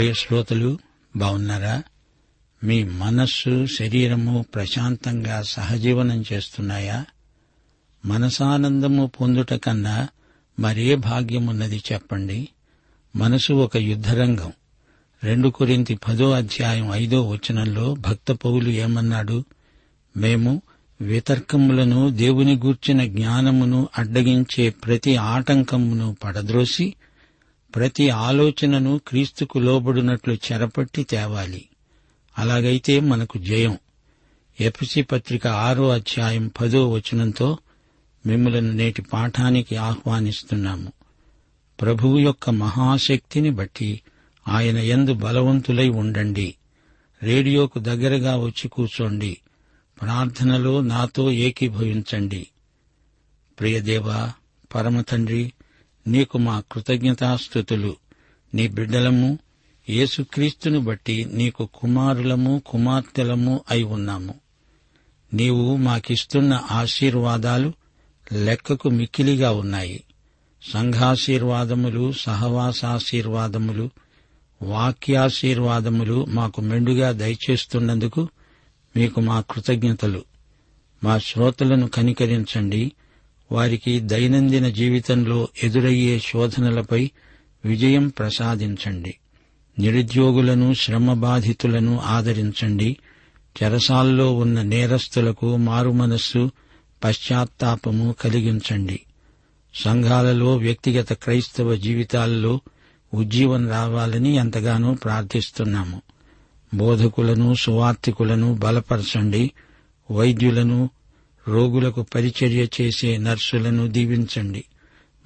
ప్రియ శ్రోతలు బాగున్నారా మీ మనస్సు శరీరము ప్రశాంతంగా సహజీవనం చేస్తున్నాయా? మనసానందము పొందుట కన్నా మరే భాగ్యమున్నది చెప్పండి. మనసు ఒక యుద్ధరంగం. రెండు కొరింతి పదో అధ్యాయం ఐదో వచనంలో భక్త పౌలు ఏమన్నాడు? మేము వితర్కములను దేవుని గూర్చిన జ్ఞానమును అడ్డగించే ప్రతి ఆటంకమును పడద్రోసి ప్రతి ఆలోచనను క్రీస్తుకు లోబడినట్లు చెరపట్టి తేవాలి. అలాగైతే మనకు జయం. ఎపిసి పత్రిక ఆరో అధ్యాయం పదో వచనంతో మిమ్మలను నేటి పాఠానికి ఆహ్వానిస్తున్నాము. ప్రభువు యొక్క మహాశక్తిని బట్టి ఆయన ఎందు బలవంతులై ఉండండి. రేడియోకు దగ్గరగా వచ్చి కూర్చోండి. ప్రార్థనలో నాతో ఏకీభవించండి. ప్రియదేవా పరమతండ్రి నీకు మా కృతజ్ఞతాస్థుతులు నీ బిడ్డలము యేసుక్రీస్తును బట్టి నీకు కుమారులము కుమార్తెలము అయి ఉన్నాము. నీవు మాకిస్తున్న ఆశీర్వాదాలు లెక్కకు మిక్కిలిగా ఉన్నాయి. సంఘాశీర్వాదములు సహవాసాశీర్వాదములు వాక్యాశీర్వాదములు మాకు మెండుగా దయచేస్తున్నందుకు మీకు మా కృతజ్ఞతలు. మా శ్రోతలను కనికరించండి. వారికి దైనందిన జీవితంలో ఎదురయ్యే శోధనలపై విజయం ప్రసాదించండి. నిరుద్యోగులను శ్రమబాధితులను ఆదరించండి. చెరసాల్లో ఉన్న నేరస్తులకు మారుమనస్సు పశ్చాత్తాపము కలిగించండి. సంఘాలలో వ్యక్తిగత క్రైస్తవ జీవితాల్లో ఉజ్జీవం రావాలని ఎంతగానో ప్రార్థిస్తున్నాము. బోధకులను సువార్థికులను బలపరచండి. వైద్యులను రోగులకు పరిచర్య చేసే నర్సులను దీవించండి.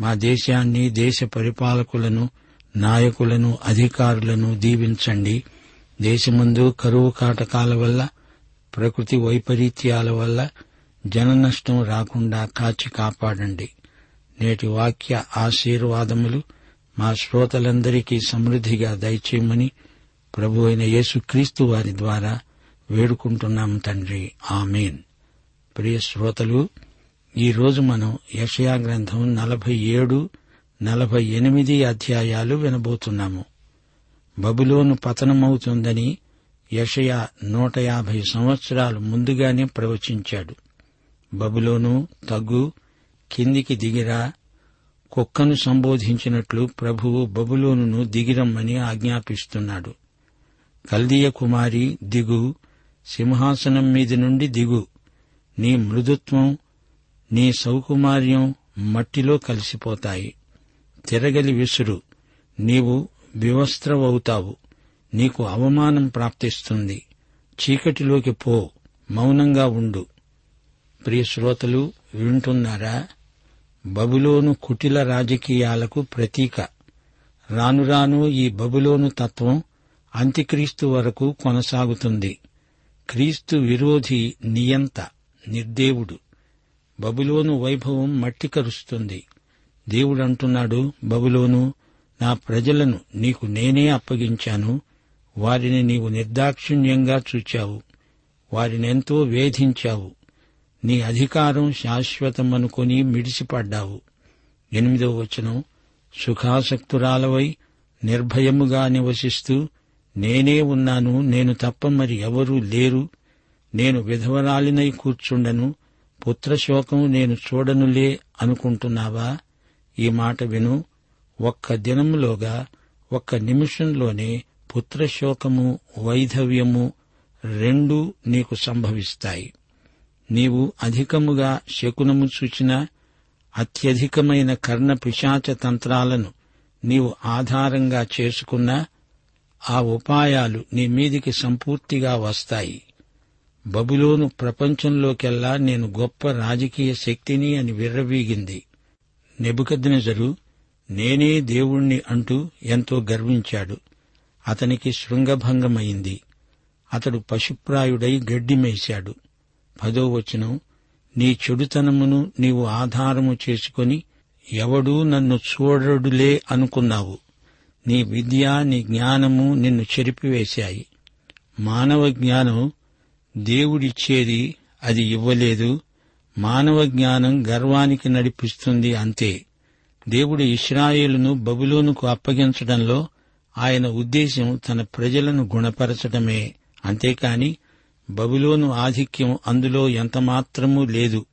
మా దేశాన్ని దేశ పరిపాలకులను నాయకులను అధికారులను దీవించండి. దేశమందు కరువు కాటకాల వల్ల ప్రకృతి వైపరీత్యాల వల్ల జన నష్టం రాకుండా కాచి కాపాడండి. నేటి వాక్య ఆశీర్వాదములు మా శ్రోతలందరికీ సమృద్దిగా దయచేయమని ప్రభు అయిన యేసుక్రీస్తు వారి ద్వారా వేడుకుంటున్నాం తండ్రి. ఆమెన్. ప్రియ శ్రోతలు ఈరోజు మనం యషయా గ్రంథం నలభై ఏడు నలభై ఎనిమిది అధ్యాయాలు వినబోతున్నాము. బబులోను పతనమవుతుందని యషయా నూట యాభై సంవత్సరాలు ముందుగానే ప్రవచించాడు. బబులోను తగ్గు కిందికి దిగిరా కుక్కను సంబోధించినట్లు ప్రభువు బబులోనును దిగిరమ్మని ఆజ్ఞాపిస్తున్నాడు. కల్దీయ కుమారి దిగు సింహాసనం మీది నుండి దిగు. నీ మృదుత్వం నీ సౌకుమార్యం మట్టిలో కలిసిపోతాయి. తిరగలి విసురు. నీవు వివస్త్రవవుతావు. నీకు అవమానం ప్రాప్తిస్తుంది. చీకటిలోకి పో. మౌనంగా ఉండు. ప్రియ శ్రోతలు వింటున్నారా? బబులోను కుటిల రాజకీయాలకు ప్రతీక. రాను రాను ఈ బబులోను తత్వం అంత్యక్రీస్తు వరకు కొనసాగుతుంది. క్రీస్తు విరోధి నియంత. నిర్దేవుడు. బబులోను వైభవం మట్టి కరుస్తుంది దేవుడంటున్నాడు బబులోను నా ప్రజలను నీకు నేనే అప్పగించాను. వారిని నీవు నిర్దాక్షిణ్యంగా చూచావు. వారినెంతో వేధించావు. నీ అధికారం శాశ్వతమనుకొని మిడిసిపడ్డావు. ఎనిమిదో వచనం సుఖాసక్తురాలవై నిర్భయముగా నివసిస్తూ నేనే ఉన్నాను. నేను తప్ప మరి ఎవరూ లేరు. నేను విధవరాలినై కూర్చుండను. పుత్రశోకం నేను చూడనులే అనుకుంటున్నావా? ఈ మాట విను. ఒక్క దినములోగా ఒక్క నిమిషంలోనే పుత్రశోకము వైధవ్యము రెండూ నీకు సంభవిస్తాయి. నీవు అధికముగా శకునము చూచిన అత్యధికమైన కర్ణ పిశాచ తంత్రాలను నీవు ఆధారంగా చేసుకున్న ఆ ఉపాయాలు నీ మీదికి సంపూర్తిగా వస్తాయి. బబులోను ప్రపంచంలోకెల్లా నేను గొప్ప రాజకీయ శక్తిని అని విర్రవీగింది. నెబుకద్నెజరు నేనే దేవుణ్ణి అంటూ ఎంతో గర్వించాడు. అతనికి శృంగభంగమైంది అతడు పశుప్రాయుడై గడ్డి మేశాడు పదో వచనం నీ చెడుతనమును నీవు ఆధారము చేసుకొని ఎవడూ నన్ను చూడడులే అనుకున్నావు. నీ విద్య నీ జ్ఞానము నిన్ను చెరిపివేశాయి. మానవ జ్ఞానం దేవుడిచ్చేది అది ఇవ్వలేదు. మానవ జ్ఞానం గర్వానికి నడిపిస్తుంది అంతే. దేవుడు ఇస్రాయేలును బబులోనుకు అప్పగించడంలో ఆయన ఉద్దేశ్యం తన ప్రజలను గుణపరచడమే. అంతేకాని బబులోను ఆధిక్యం అందులో ఎంతమాత్రమూ లేదు.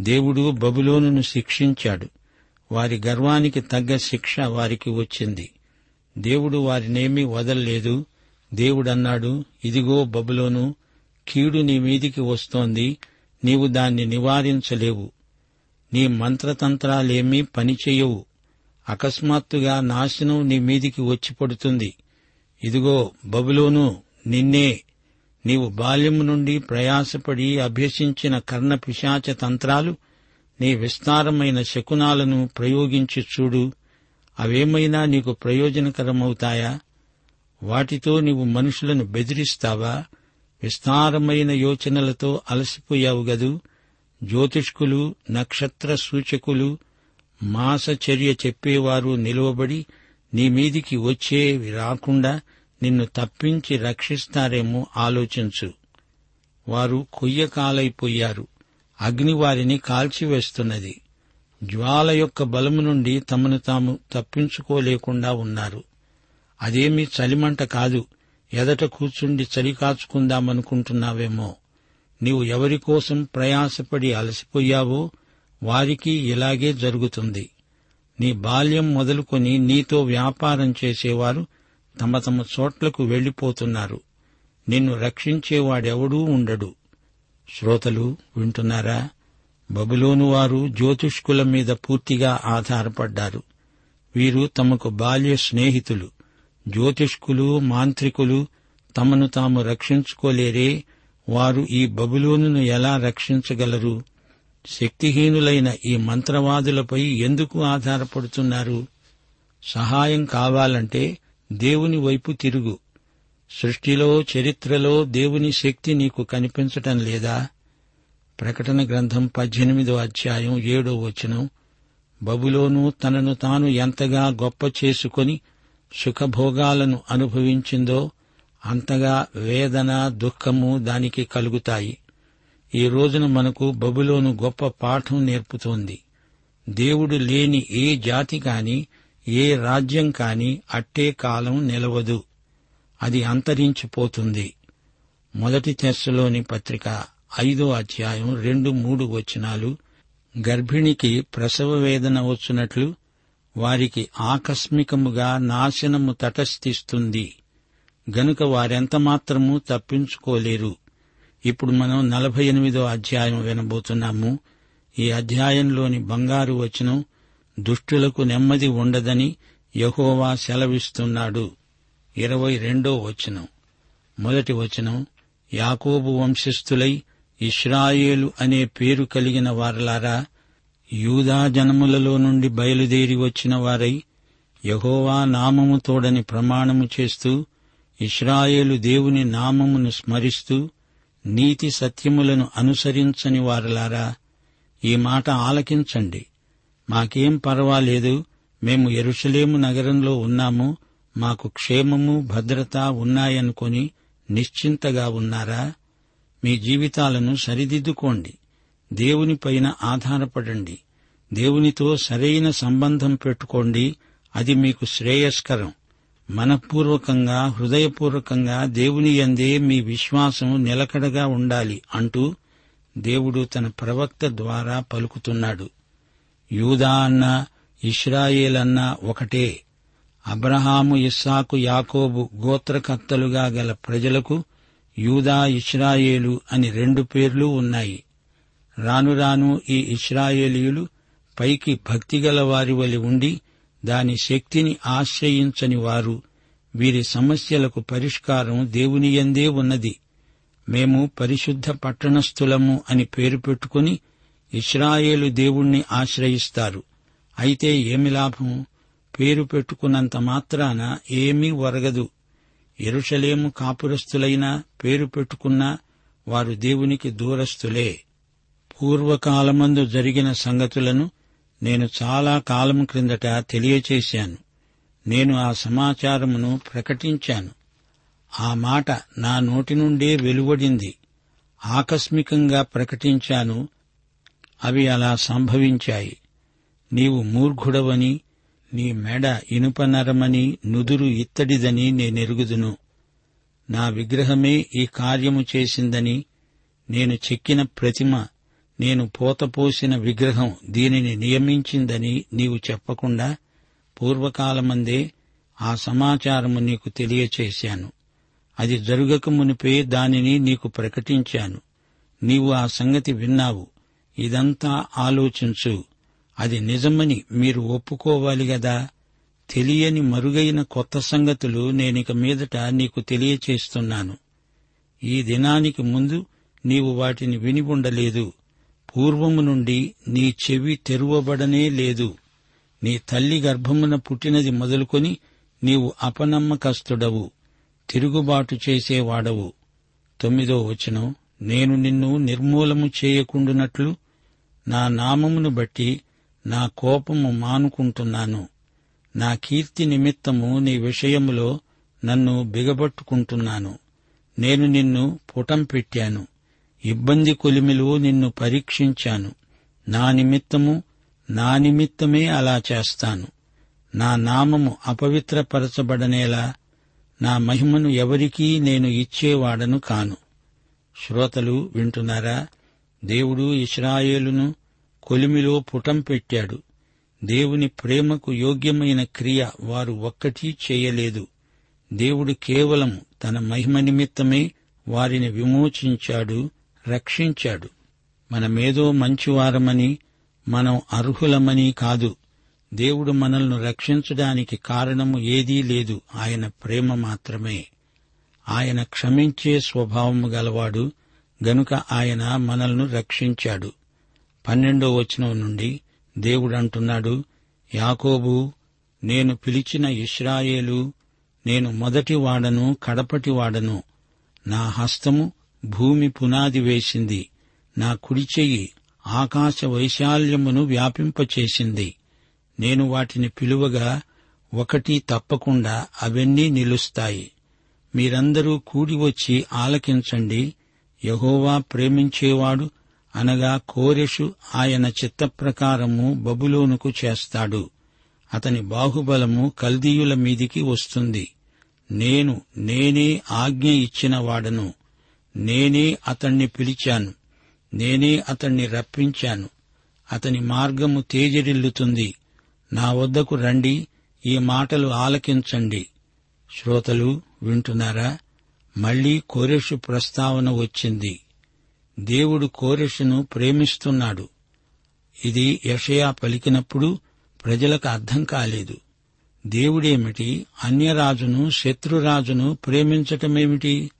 దేవుడు బబులోనును శిక్షించాడు. వారి గర్వానికి తగ్గ శిక్ష వారికి వచ్చింది. దేవుడు వారినేమీ వదల్లేదు. దేవుడన్నాడు ఇదిగో బబులోను కీడు నీ మీదికి వస్తోంది. నీవు దాన్ని నివారించలేవు. నీ మంత్రతంత్రాలేమీ పనిచేయవు. అకస్మాత్తుగా నాశనం నీ మీదికి వచ్చి పడుతుంది. ఇదిగో బబులోను నిన్నే నీవు బాల్యము నుండి ప్రయాసపడి అభ్యసించిన కర్ణ పిశాచ తంత్రాలు నీ విస్తారమైన శకునాలను ప్రయోగించి చూడు. అవేమైనా నీకు ప్రయోజనకరమవుతాయా? వాటితో నీవు మనుషులను బెదిరిస్తావా? విస్తారమైన యోచనలతో అలసిపోయావు గదు. జ్యోతిష్కులు నక్షత్ర సూచకులు మాసచర్య చెప్పేవారు నిలువబడి నీ మీదికి వచ్చేవి రాకుండా నిన్ను తప్పించి రక్షిస్తారేమో ఆలోచించు. వారు కొయ్యకాలైపోయారు. అగ్ని వారిని కాల్చివేస్తున్నది. జ్వాల యొక్క బలము నుండి తమను తాము తప్పించుకోలేకుండా ఉన్నారు. అదేమీ చలిమంట కాదు. ఎదట కూర్చుండి చలి కాచుకుందామనుకుంటున్నావేమో నీవు ఎవరి కోసం ప్రయాసపడి అలసిపోయావో వారికి ఇలాగే జరుగుతుంది. నీ బాల్యం మొదలుకొని నీతో వ్యాపారం చేసేవారు తమ తమ చోట్లకు వెళ్ళిపోతున్నారు నిన్ను రక్షించేవాడెవడూ ఉండడు. శ్రోతలు వింటున్నారా? బబులోను వారు జ్యోతిష్కుల మీద పూర్తిగా ఆధారపడ్డారు. వీరు తమకు బాల్య స్నేహితులు. జ్యోతిష్కులు మాంత్రికులు తమను తాము రక్షించుకోలేరే వారు ఈ బబులోనును ఎలా రక్షించగలరు? శక్తిహీనులైన ఈ మంత్రవాదులపై ఎందుకు ఆధారపడుతున్నారు? సహాయం కావాలంటే దేవుని వైపు తిరుగు. సృష్టిలో చరిత్రలో దేవుని శక్తి నీకు కనిపించటం లేదా? ప్రకటన గ్రంథం పద్దెనిమిదో అధ్యాయం ఏడో వచనం. బబులోను తనను తాను ఎంతగా గొప్ప చేసుకొని సుఖభోగాలను అనుభవించిందో అంతగా వేదన దుఃఖము దానికి కలుగుతాయి. ఈ రోజున మనకు బబులోను గొప్ప పాఠం నేర్పుతోంది. దేవుడు లేని ఏ జాతి కాని ఏ రాజ్యం కాని అట్టే కాలం నిలవదు. అది అంతరించిపోతుంది. మొదటి తెస్సులోని పత్రిక ఐదో అధ్యాయం రెండు మూడు వచనాలు గర్భిణికి ప్రసవ వేదన వచ్చినట్లు వారికి ఆకస్మికముగా నాశనము తటస్థిస్తుంది. గనుక వారెంతమాత్రమూ తప్పించుకోలేరు. ఇప్పుడు మనం నలభై ఎనిమిదో అధ్యాయం వినబోతున్నాము. ఈ అధ్యాయంలోని బంగారు వచనం దుష్టులకు నెమ్మది ఉండదని యహోవా సెలవిస్తున్నాడు. ఇరవై రెండో వచనం. మొదటి వచనం యాకోబు వంశస్థులై ఇస్రాయేలు అనే పేరు కలిగిన వారలారా యూదా జనములలో నుండి బయలుదేరి వచ్చిన వారై యహోవా నామము తోడని ప్రమాణము చేస్తూ ఇస్రాయేలు దేవుని నామమును స్మరిస్తూ నీతి సత్యములను అనుసరించని వారలారా ఈ మాట ఆలకించండి. మాకేం పర్వాలేదు మేము ఎరుషలేము నగరంలో ఉన్నాము మాకు క్షేమము భద్రత ఉన్నాయనుకొని నిశ్చింతగా ఉన్నారా? మీ జీవితాలను సరిదిద్దుకోండి. దేవునిపైన ఆధారపడండి. దేవునితో సరైన సంబంధం పెట్టుకోండి. అది మీకు శ్రేయస్కరం. మనపూర్వకంగా హృదయపూర్వకంగా దేవుని అందే మీ విశ్వాసం నిలకడగా ఉండాలి అంటూ దేవుడు తన ప్రవక్త ద్వారా పలుకుతున్నాడు. యూదా అన్న ఇస్రాయేల్ అన్న ఒకటే. అబ్రహాము ఇస్సాకు యాకోబు గోత్రకర్తలుగా గల ప్రజలకు యూదా ఇస్రాయేలు అని రెండు పేర్లు ఉన్నాయి. రాను రాను ఈ ఇస్రాయేలీయులు పైకి భక్తిగల వారి వలి ఉండి దాని శక్తిని ఆశ్రయించని వారు వీరి సమస్యలకు పరిష్కారం దేవునియందే ఉన్నది. మేము పరిశుద్ధ పట్టణస్థులము అని పేరు పెట్టుకుని ఇస్రాయేలు దేవుణ్ణి ఆశ్రయిస్తారు. అయితే ఏమి లాభం? పేరు పెట్టుకున్నంత మాత్రాన ఏమీ ఒరగదు. ఎరుషలేము కాపురస్తులైనా పేరు పెట్టుకున్నా వారు దేవునికి దూరస్తులే పూర్వకాలమందు జరిగిన సంగతులను నేను చాలా కాలం క్రిందట తెలియచేశాను. నేను ఆ సమాచారమును ప్రకటించాను. ఆ మాట నా నోటి నుండే వెలువడింది. ఆకస్మికంగా ప్రకటించాను. అవి అలా సంభవించాయి. నీవు మూర్ఘుడవని నీ మెడ ఇనుపనరమని నుదురు ఇత్తడిదని నేనెరుగుదును నా విగ్రహమే ఈ కార్యము చేసిందని నేను చెక్కిన ప్రతిమ నేను పోతపోసిన విగ్రహం దీనిని నియమించిందని నీవు చెప్పకుండా పూర్వకాలమందే ఆ సమాచారము నీకు తెలియచేశాను. అది జరుగక మునిపే దానిని నీకు ప్రకటించాను. నీవు ఆ సంగతి విన్నావు. ఇదంతా ఆలోచించు. అది నిజమని మీరు ఒప్పుకోవాలి గదా? తెలియని మరుగైన కొత్త సంగతులు నేనిక మీదట నీకు తెలియచేస్తున్నాను. ఈ దినానికి ముందు నీవు వాటిని విని ఉండలేదు. పూర్వము నుండి నీ చెవి తెరువబడనే లేదు. నీ తల్లి గర్భమున పుట్టినది మొదలుకొని నీవు అపనమ్మకస్తుడవు. తిరుగుబాటు చేసేవాడవు. తొమ్మిదో వచనం నేను నిన్ను నిర్మూలము చేయకుండునట్లు నా నామమును బట్టి నా కోపము మానుకుంటున్నాను. నా కీర్తి నిమిత్తము నీ విషయములో నన్ను బిగబట్టుకుంటున్నాను. నేను నిన్ను పుటం పెట్టాను ఇబ్బంది కొలిమిలో నిన్ను పరీక్షించాను. నా నిమిత్తము నా నిమిత్తమే అలా చేస్తాను. నా నామము అపవిత్రపరచబడనేలా నా మహిమను ఎవరికీ నేను ఇచ్చేవాడను కాను. శ్రోతలు వింటున్నారా? దేవుడు ఇస్రాయేలును కొలిమిలో పుటం పెట్టాడు. దేవుని ప్రేమకు యోగ్యమైన క్రియ వారు ఒక్కటీ చేయలేదు. దేవుడు కేవలం తన మహిమ నిమిత్తమే వారిని విమోచించాడు. రక్షించాడు. మనమేదో మంచివారమని మనం అర్హులమని కాదు. దేవుడు మనల్ని రక్షించడానికి కారణము ఏదీ లేదు. ఆయన ప్రేమ మాత్రమే. ఆయన క్షమించే స్వభావము గలవాడు గనుక ఆయన మనల్ని రక్షించాడు. పన్నెండో వచనం నుండి దేవుడు అంటున్నాడు యాకోబు నేను పిలిచిన ఇస్రాయేలు నేను మొదటి వాడను కడపటి వాడను. నా హస్తము భూమి పునాది వేసింది. నా కుడిచెయ్యి ఆకాశ వైశాల్యమును వ్యాపింపచేసింది. నేను వాటిని పిలువగా ఒకటి తప్పకుండా అవన్నీ నిలుస్తాయి. మీరందరూ కూడి వచ్చి ఆలకించండి. యహోవా ప్రేమించేవాడు అనగా కోరెషు ఆయన చిత్తప్రకారము బబులోనుకు చేస్తాడు. అతని బాహుబలము కల్దీయుల మీదికి వస్తుంది. నేను నేనే ఆజ్ఞ ఇచ్చిన వాడను నేనే అతణ్ణి పిలిచాను. నేనే అతణ్ణి రప్పించాను. అతని మార్గము తేజరిల్లుతుంది. నా వద్దకు రండి ఈ మాటలు ఆలకించండి. శ్రోతలు వింటున్నారా? మళ్ళీ కోరెషు ప్రస్తావన వచ్చింది. దేవుడు కోరెషును ప్రేమిస్తున్నాడు. ఇది యషయా పలికినప్పుడు ప్రజలకు అర్థం కాలేదు. దేవుడేమిటి? అన్యరాజును శత్రురాజును ప్రేమించటమేమిటి?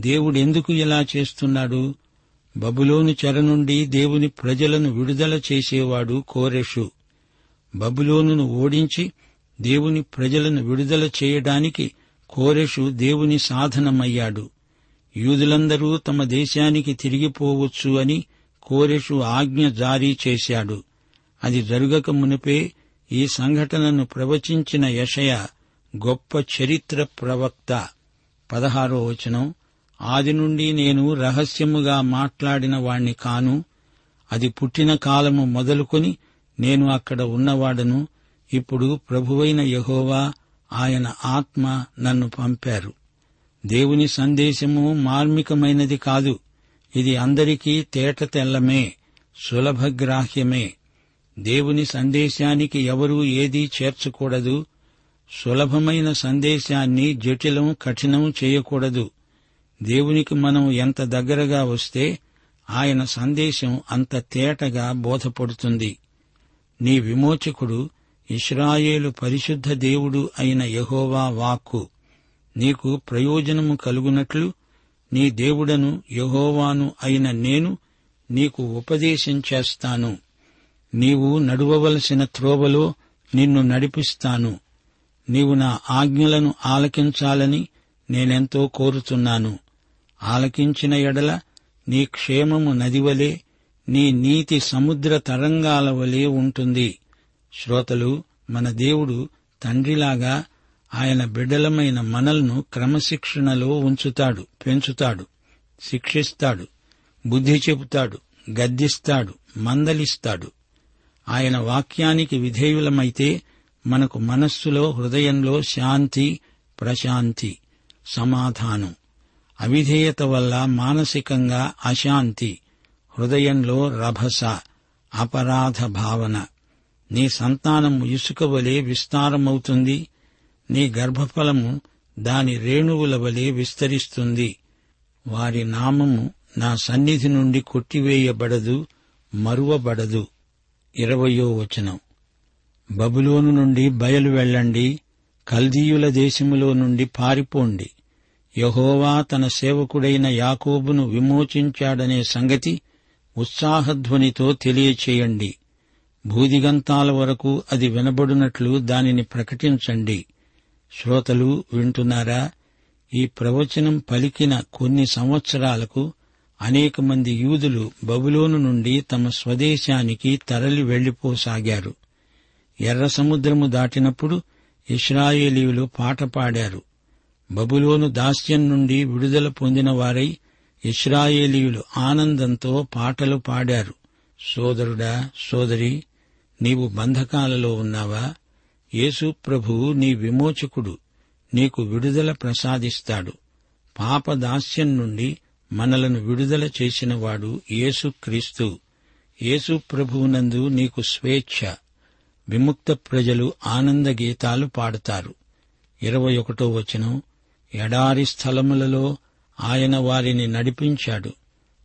దేవుడెందుకు ఇలా చేస్తున్నాడు? బబులోను చెర నుండి దేవుని ప్రజలను విడుదల చేసేవాడు కోరెషు. బబులోనును ఓడించి దేవుని ప్రజలను విడుదల చేయడానికి కోరెషు దేవుని సాధనమయ్యాడు. యూదులందరూ తమ దేశానికి తిరిగిపోవచ్చు అని కోరెషు ఆజ్ఞ జారీ చేశాడు. అది జరుగక మునిపే ఈ సంఘటనను ప్రవచించిన యషయ గొప్ప చరిత్ర ప్రవక్త. పదహారో వచనం. ఆది నుండి నేను రహస్యముగా మాట్లాడిన వాణ్ణి కాను. అది పుట్టిన కాలము మొదలుకొని నేను అక్కడ ఉన్నవాడను. ఇప్పుడు ప్రభువైన యహోవా ఆయన ఆత్మ నన్ను పంపారు. దేవుని సందేశము మార్మికమైనది కాదు. ఇది అందరికీ తేట తెల్లమే సులభగ్రాహ్యమే దేవుని సందేశానికి ఎవరూ ఏదీ చేర్చకూడదు. సులభమైన సందేశాన్ని జటిలం కఠినం చేయకూడదు. దేవునికి మనం ఎంత దగ్గరగా వస్తే ఆయన సందేశం అంత తేటగా బోధపడుతుంది. నీ విమోచకుడు ఇస్రాయేలు పరిశుద్ధ దేవుడు అయిన యహోవా వాక్కు. నీకు ప్రయోజనము కలుగునట్లు నీ దేవుడను యహోవాను అయిన నేను నీకు ఉపదేశం చేస్తాను. నీవు నడువవలసిన త్రోవలో నిన్ను నడిపిస్తాను. నీవు నా ఆజ్ఞలను ఆలకించాలని నేనెంతో కోరుతున్నాను. ఆలకించిన ఎడల నీ క్షేమము నదివలే నీ నీతి సముద్ర తరంగాల వలె ఉంటుంది. శ్రోతలు మన దేవుడు తండ్రిలాగా ఆయన బిడ్డలమైన మనల్ను క్రమశిక్షణలో ఉంచుతాడు పెంచుతాడు శిక్షిస్తాడు బుద్ధి చెబుతాడు గద్దిస్తాడు మందలిస్తాడు. ఆయన వాక్యానికి విధేయులమైతే మనకు మనస్సులో హృదయంలో శాంతి ప్రశాంతి సమాధానం. అవిధేయత వల్ల మానసికంగా అశాంతి హృదయంలో రభస అపరాధ భావన. నీ సంతానము ఇసుక వలె విస్తారమవుతుంది నీ గర్భఫలము దాని రేణువుల వలె విస్తరిస్తుంది. వారి నామము నా సన్నిధి నుండి కొట్టివేయబడదు మరువబడదు. ఇరవయో వచనం. బబులోను నుండి బయలు వెళ్ళండి కల్దీయుల దేశములో నుండి పారిపోండి. యహోవా తన సేవకుడైన యాకోబును విమోచించాడనే సంగతి ఉత్సాహధ్వనితో తెలియచేయండి. భూదిగంతాల వరకు అది వినబడినట్లు దానిని ప్రకటించండి. శ్రోతలు వింటున్నారా? ఈ ప్రవచనం పలికిన కొన్ని సంవత్సరాలకు అనేక మంది యూదులు బబులోను నుండి తమ స్వదేశానికి తరలి వెళ్ళిపోసాగారు ఎర్ర సముద్రము దాటినప్పుడు ఇస్రాయేలీయులు పాట పాడారు. బబులోను దాస్యం నుండి విడుదల పొందిన వారై ఇస్రాయేలీయులు ఆనందంతో పాటలు పాడారు. సోదరుడా సోదరి నీవు బంధకాలలో ఉన్నావా? యేసు ప్రభువు నీ విమోచకుడు నీకు విడుదల ప్రసాదిస్తాడు. పాప దాస్యం నుండి మనలను విడుదల చేసినవాడు యేసుక్రీస్తు యేసు ప్రభువునందు నీకు స్వేచ్ఛ. విముక్త ప్రజలు ఆనంద గీతాలు పాడతారు. ఇరవై ఒకటో వచనం ఎడారి స్థలములలో ఆయన వారిని నడిపించాడు.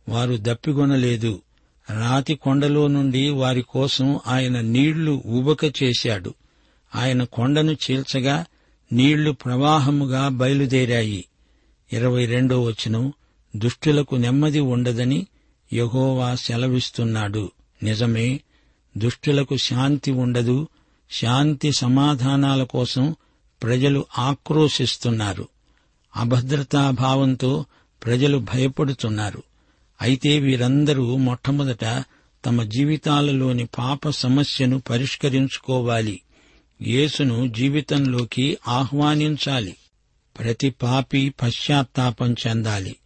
వారు దప్పిగొనలేదు రాతి కొండలో నుండి వారి కోసం ఆయన నీళ్ళు ఉబక చేశాడు. ఆయన కొండను చీల్చగా నీళ్ళు ప్రవాహముగా బయలుదేరాయి. ఇరవై రెండో వచనం దుష్టులకు నెమ్మది ఉండదని యహోవా సెలవిస్తున్నాడు. నిజమే దుష్టులకు శాంతి ఉండదు. శాంతి సమాధానాల కోసం ప్రజలు ఆక్రోశిస్తున్నారు. అభద్రతాభావంతో ప్రజలు భయపడుతున్నారు అయితే వీరందరూ మొట్టమొదట తమ జీవితాలలోని పాప సమస్యను పరిష్కరించుకోవాలి. యేసును జీవితంలోకి ఆహ్వానించాలి. ప్రతి పాపి పశ్చాత్తాపం చెందాలి.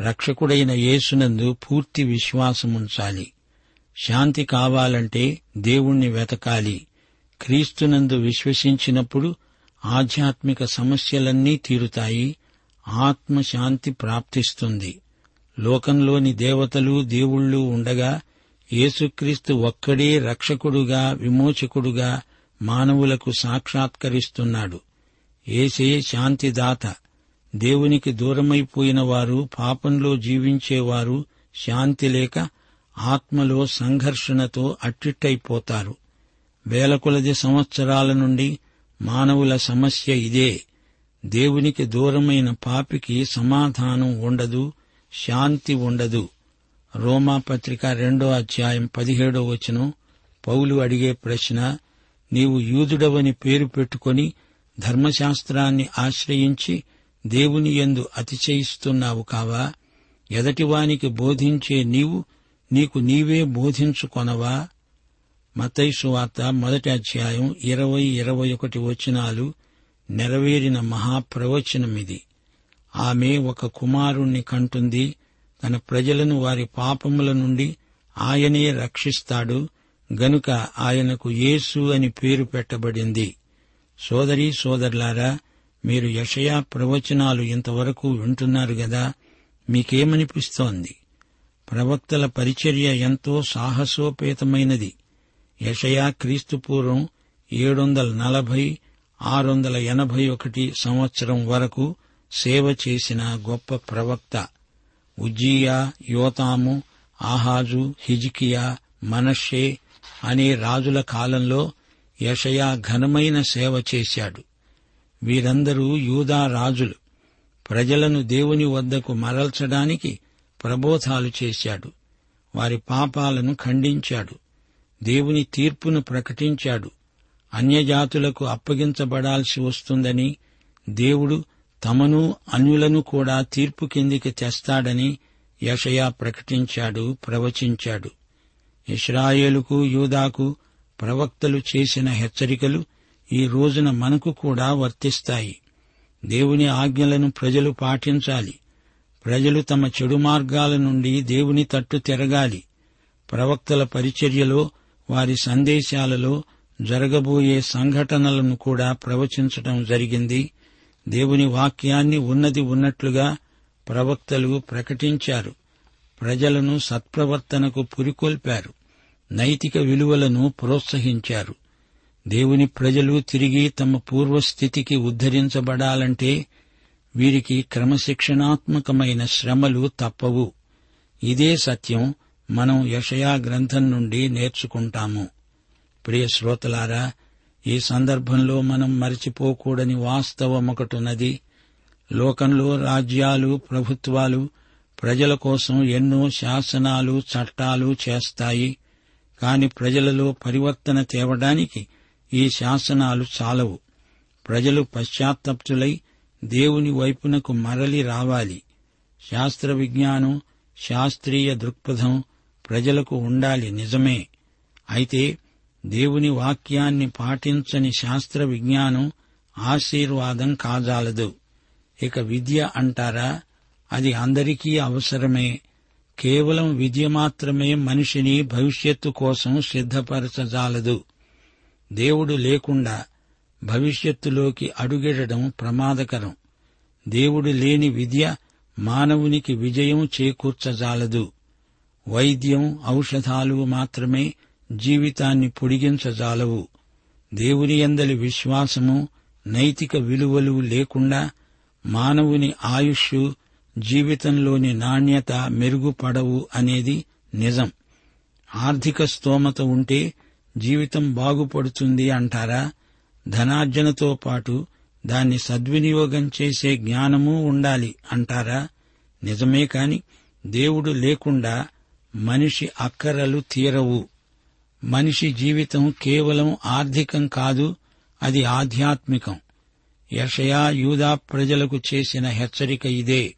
రక్షకుడైన యేసునందు పూర్తి విశ్వాసముంచాలి శాంతి కావాలంటే దేవుణ్ణి వెతకాలి. క్రీస్తునందు విశ్వసించినప్పుడు ఆధ్యాత్మిక సమస్యలన్నీ తీరుతాయి ఆత్మశాంతి ప్రాప్తిస్తుంది. లోకంలోని దేవతలు దేవుళ్ళు ఉండగా యేసుక్రీస్తు ఒక్కడే రక్షకుడుగా విమోచకుడుగా మానవులకు సాక్షాత్కరిస్తున్నాడు. ఏసే శాంతిదాత. దేవునికి దూరమైపోయిన వారు పాపంలో జీవించేవారు శాంతి లేక ఆత్మలో సంఘర్షణతో అట్టిట్టయిపోతారు. వేల కొలది సంవత్సరాల నుండి మానవుల సమస్య ఇదే. దేవునికి దూరమైన పాపికి సమాధానం ఉండదు శాంతి ఉండదు. రోమాపత్రిక రెండో అధ్యాయం పదిహేడో వచనం. పౌలు అడిగే ప్రశ్న నీవు యూదుడవని పేరు పెట్టుకొని ధర్మశాస్త్రాన్ని ఆశ్రయించి దేవుని ఎందు అతిశయిస్తున్నావు కావా? ఎదటివానికి బోధించే నీవు నీకు నీవే బోధించుకొనవా? మతైసు వార్త మొదటి అధ్యాయం ఇరవై ఇరవై ఒకటి వచనాలు నెరవేరిన మహాప్రవచనమిది ఆమె ఒక కుమారుణ్ణి కంటుంది తన ప్రజలను వారి పాపముల నుండి ఆయనే రక్షిస్తాడు గనుక ఆయనకు యేసు అని పేరు పెట్టబడింది. సోదరి సోదరులారా మీరు యషయా ప్రవచనాలు ఇంతవరకు వింటున్నారు గదా మీకేమనిపిస్తోంది? ప్రవక్తల పరిచర్య ఎంతో సాహసోపేతమైనది. యషయా క్రీస్తుపూర్వం ఏడు వందల నలభై ఆరు వందల ఎనభై ఒకటి సంవత్సరం వరకు సేవ చేసిన గొప్ప ప్రవక్త. ఉజ్జియా యోతాము ఆహాజు హిజికియా మనషే అనే రాజుల కాలంలో యషయా ఘనమైన సేవ చేశాడు. వీరందరూ యూదా రాజులు. ప్రజలను దేవుని వద్దకు మరల్చడానికి ప్రబోధాలు చేశాడు. వారి పాపాలను ఖండించాడు. దేవుని తీర్పును ప్రకటించాడు. అన్యజాతులకు అప్పగించబడాల్సి వస్తుందని దేవుడు తమను అన్యులను కూడా తీర్పు కిందికి తెస్తాడని యషయా ప్రకటించాడు ప్రవచించాడు. ఇస్రాయేలుకు యూదాకు ప్రవక్తలు చేసిన హెచ్చరికలు ఈ రోజున మనకు కూడా వర్తిస్తాయి. దేవుని ఆజ్ఞలను ప్రజలు పాటించాలి. ప్రజలు తమ చెడు మార్గాల నుండి దేవుని తట్టు తిరగాలి. ప్రవక్తల పరిచర్యలో వారి సందేశాలలో జరగబోయే సంఘటనలను కూడా ప్రవచించటం జరిగింది. దేవుని వాక్యాన్ని ఉన్నది ఉన్నట్లుగా ప్రవక్తలు ప్రకటించారు. ప్రజలను సత్ప్రవర్తనకు పురికొల్పారు. నైతిక విలువలను ప్రోత్సహించారు. దేవుని ప్రజలు తిరిగి తమ పూర్వస్థితికి ఉద్ధరించబడాలంటే వీరికి క్రమశిక్షణాత్మకమైన శ్రమలు తప్పవు. ఇదే సత్యం. మనం యషయా గ్రంథం నుండి నేర్చుకుంటాము. ప్రియ శ్రోతలారా ఈ సందర్భంలో మనం మరిచిపోకూడని వాస్తవం ఒకటున్నది లోకంలో రాజ్యాలు ప్రభుత్వాలు ప్రజల కోసం ఎన్నో శాసనాలు చట్టాలు చేస్తాయి. కాని ప్రజలలో పరివర్తన తేవడానికి ఈ శాసనాలు చాలవు. ప్రజలు పశ్చాత్తప్తులై దేవుని వైపునకు మరలి రావాలి. శాస్త్ర విజ్ఞానం శాస్త్రీయ దృక్పథం ప్రజలకు ఉండాలి నిజమే. అయితే దేవుని వాక్యాన్ని పాటించని శాస్త్ర విజ్ఞానం ఆశీర్వాదం కాజాలదు. ఇక విద్య అంటారా? అది అందరికీ అవసరమే. కేవలం విద్య మాత్రమే మనిషిని భవిష్యత్తు కోసం సిద్ధపరచజాలదు. దేవుడు లేకుండా భవిష్యత్తులోకి అడుగెడడం ప్రమాదకరం. దేవుడు లేని విద్య మానవునికి విజయం చేకూర్చజాలదు. వైద్యం ఔషధాలు మాత్రమే జీవితాన్ని పొడిగించజాలవు. దేవుని ఎందలి విశ్వాసము నైతిక విలువలు లేకుండా మానవుని ఆయుష్ జీవితంలోని నాణ్యత మెరుగుపడవు అనేది నిజం. ఆర్థిక స్తోమత ఉంటే జీవితం బాగుపడుతుంది అంటారా? ధనార్జనతో పాటు దాన్ని సద్వినియోగం చేసే జ్ఞానమూ ఉండాలి అంటారా? నిజమే కాని దేవుడు లేకుండా మనిషి అక్కరలు తీరవు. మనిషి జీవితం కేవలం ఆర్థికం కాదు అది ఆధ్యాత్మికం. యషయా యూదా ప్రజలకు చేసిన హెచ్చరిక ఇదే.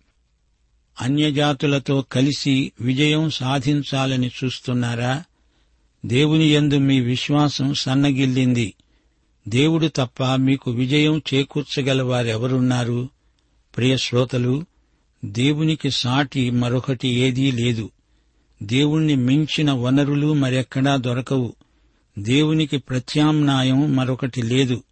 అన్యజాతులతో కలిసి విజయం సాధించాలని చూస్తున్నారా? దేవుని యందు మీ విశ్వాసం సన్నగిల్లింది. దేవుడు తప్ప మీకు విజయం చేకూర్చగల వారెవరున్నారు ప్రియ శ్రోతలు దేవునికి సాటి మరొకటి ఏదీ లేదు. దేవుణ్ణి మించిన వనరులు మరెక్కడా దొరకవు. దేవునికి ప్రత్యామ్నాయం మరొకటి లేదు.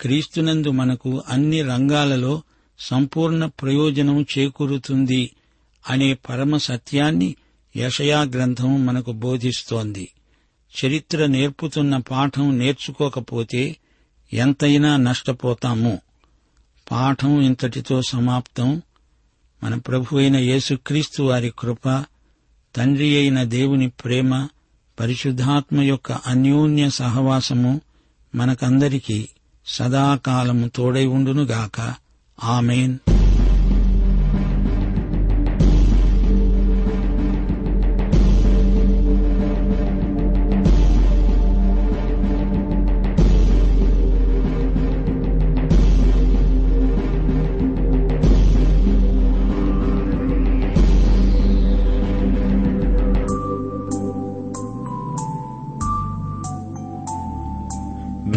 క్రీస్తునందు మనకు అన్ని రంగాలలో సంపూర్ణ ప్రయోజనం చేకూరుతుంది అనే పరమ సత్యాన్ని యషయా గ్రంథం మనకు బోధిస్తోంది. చరిత్ర నేర్పుతున్న పాఠం నేర్చుకోకపోతే ఎంతైనా నష్టపోతాము. పాఠం ఇంతటితో సమాప్తం. మన ప్రభు అయిన యేసుక్రీస్తు వారి కృప తండ్రి అయిన దేవుని ప్రేమ పరిశుద్ధాత్మ యొక్క అన్యోన్య సహవాసము మనకందరికీ సదాకాలము తోడై ఉండునుగాక. ఆమెన్.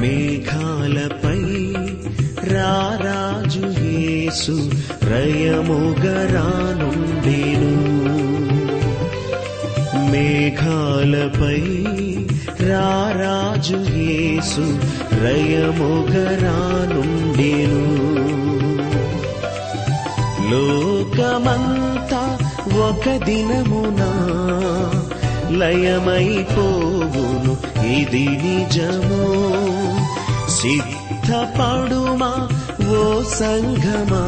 మేఘాలపై రారాజు యేసు రయముగరానుండేను. మేఘాలపై రారాజు యేసు రయముగరానుండేను. లోకమంతా ఒక దినమునా లయమైపోవును ఇది నిజము సిద్ధపడుమా ఓ సంఘమా?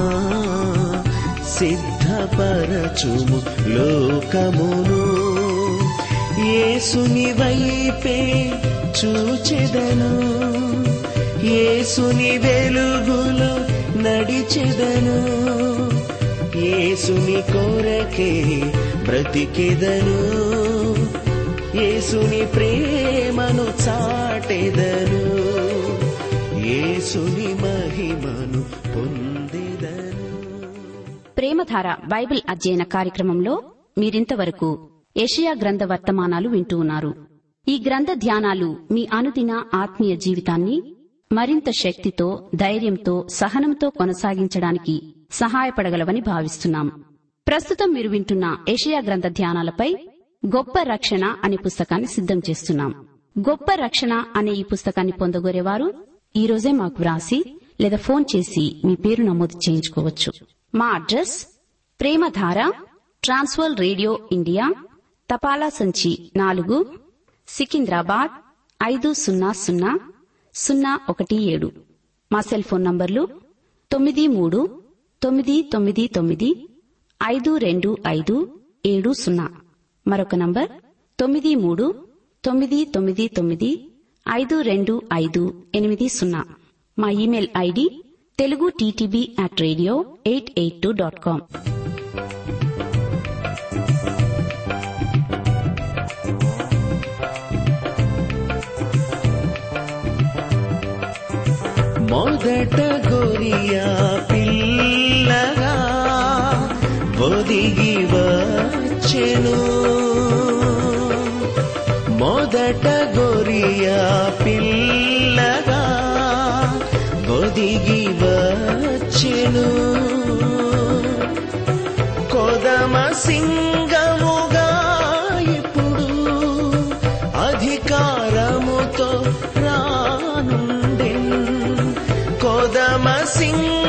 సిద్ధపరచుము లోకమును. ఏసుని వైపే చూచెదను. ఏసుని వెలుగులో నడిచెదను. ఏసుని కోరకే బ్రతికెదను. యేసుని ప్రేమను చాటెదను. యేసుని మహిమను పొందెదను. ప్రేమధార బైబిల్ అధ్యయన కార్యక్రమంలో మీరింతవరకు ఏషియా గ్రంథ వర్తమానాలు వింటూ ఉన్నారు. ఈ గ్రంథ ధ్యానాలు మీ అనుదిన ఆత్మీయ జీవితాన్ని మరింత శక్తితో ధైర్యంతో సహనంతో కొనసాగించడానికి సహాయపడగలవని భావిస్తున్నాం. ప్రస్తుతం మీరు వింటున్న ఏషియా గ్రంథ ధ్యానాలపై గొప్ప రక్షణ అనే పుస్తకాన్ని సిద్ధం చేస్తున్నాం. గొప్ప రక్షణ అనే ఈ పుస్తకాన్ని పొందగోరేవారు ఈ రోజే మాకు వ్రాసి లేదా ఫోన్ చేసి మీ పేరు నమోదు చేయించుకోవచ్చు. మా address Premadhara Trans World radio India తపాలా సంచి నాలుగు సికింద్రాబాద్ ఐదు సున్నా సున్నా సున్నా ఒకటి ఏడు. మా సెల్ ఫోన్ నంబర్లు తొమ్మిది మూడు తొమ్మిది తొమ్మిది తొమ్మిది ఐదు రెండు ఐదు ఏడు సున్నా. మరొక నంబర్ తొమ్మిది మూడు తొమ్మిది తొమ్మిది తొమ్మిది ఐదు రెండు ఐదు ఎనిమిది సున్నా. మా email ID Telugu TTV at radio eight eight two dot com. మొదట గోరియా పిల్లగా ఒదిగి వచ్చెను మొదట గొరియా పిల్లగా ఒదిగి వచ్చెను. కొదమ సింగముగా ఇప్పుడు అధికారముతో రానుండెన్. కొదమ సింగ